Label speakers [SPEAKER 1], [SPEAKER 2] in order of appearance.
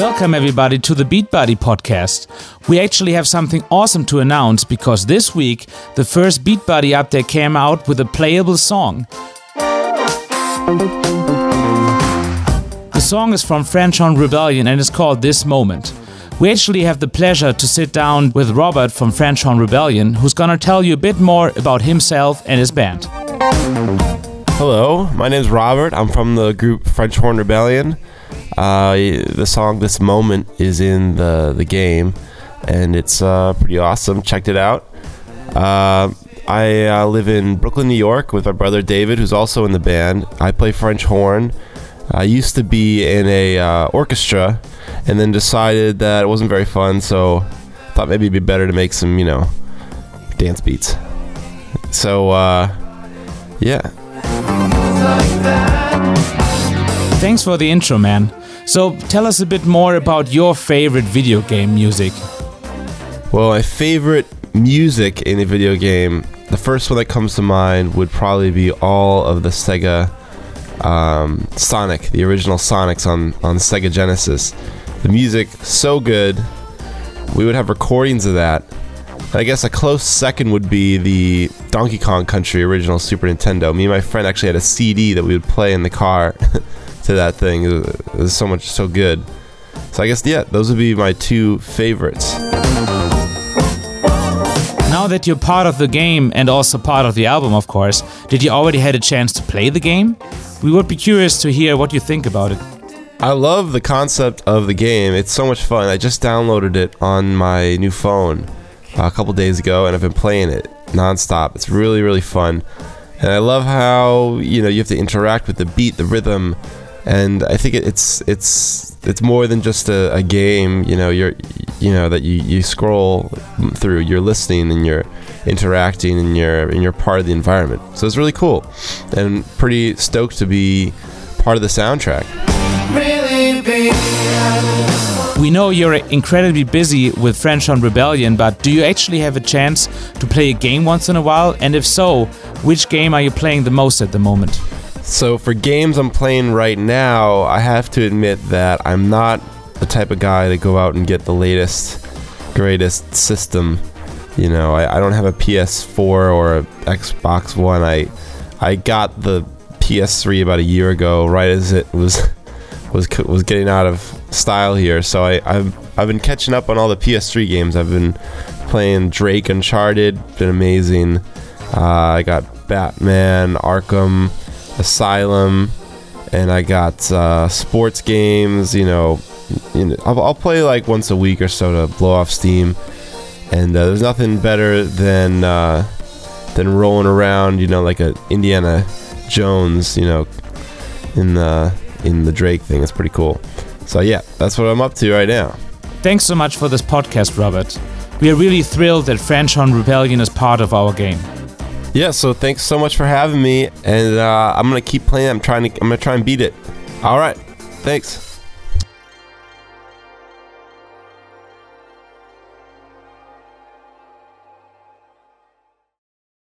[SPEAKER 1] Welcome, everybody, to the Beat Buddy podcast. We actually have something awesome to announce because this week the first Beat Buddy update came out with a playable song. The song is from French Horn Rebellion and is called This Moment. We actually have the pleasure to sit down with Robert from French Horn Rebellion, who's gonna tell you a bit more about himself and his band.
[SPEAKER 2] Hello, my name is Robert. I'm from the group French Horn Rebellion. Uh, the song "This Moment" is in the the game, and it's uh, pretty awesome. Checked it out. Uh, I uh, live in Brooklyn, New York, with my brother David, who's also in the band. I play French horn. I used to be in a uh, orchestra, and then decided that it wasn't very fun, so thought maybe it'd be better to make some, you know, dance beats. So, uh, yeah.
[SPEAKER 1] Thanks for the intro, man. So, tell us a bit more about your favorite video game music.
[SPEAKER 2] Well, my favorite music in a video game, the first one that comes to mind would probably be all of the Sega um, Sonic, the original Sonics on, on Sega Genesis. The music, so good. We would have recordings of that. I guess a close second would be the Donkey Kong Country original Super Nintendo. Me and my friend actually had a CD that we would play in the car to that thing. It was, it was so much, so good. So I guess, yeah, those would be my two favorites.
[SPEAKER 1] Now that you're part of the game and also part of the album, of course, did you already had a chance to play the game? We would be curious to hear what you think about it.
[SPEAKER 2] I love the concept of the game. It's so much fun. I just downloaded it on my new phone a couple days ago, and I've been playing it nonstop. It's really, really fun, and I love how you know you have to interact with the beat, the rhythm, and I think it's it's it's more than just a, a, game. You know, you're you know that you, you scroll through. You're listening and you're interacting and you're and you're part of the environment. So it's really cool, and pretty stoked to be part of the soundtrack.
[SPEAKER 1] We know you're incredibly busy with French Horn Rebellion, but do you actually have a chance to play a game once in a while? And if so, which game are you playing the most at the moment?
[SPEAKER 2] So for games I'm playing right now, I have to admit that I'm not the type of guy to go out and get the latest, greatest system. You know, I, I don't have a PS4 or a Xbox One. I I got the PS3 about a year ago, right as it was was was getting out of style here. So I I've I've been catching up on all the PS3 games. I've been playing Drake Uncharted, been amazing. Uh, I got Batman, Arkham, Asylum, and I got uh, sports games. You know, you know I'll, I'll, play like once a week or so to blow off steam. And uh, there's nothing better than uh, than rolling around, you know, like a Indiana Jones, you know, in the in the Drake thing. It's pretty cool. So yeah, that's what I'm up to right now.
[SPEAKER 1] Thanks so much for this podcast, Robert. We are really thrilled that French Horn Rebellion is part of our game.
[SPEAKER 2] Yeah, so thanks so much for having me, and uh, I'm gonna keep playing. I'm trying to. I'm gonna try and beat it. All right, thanks.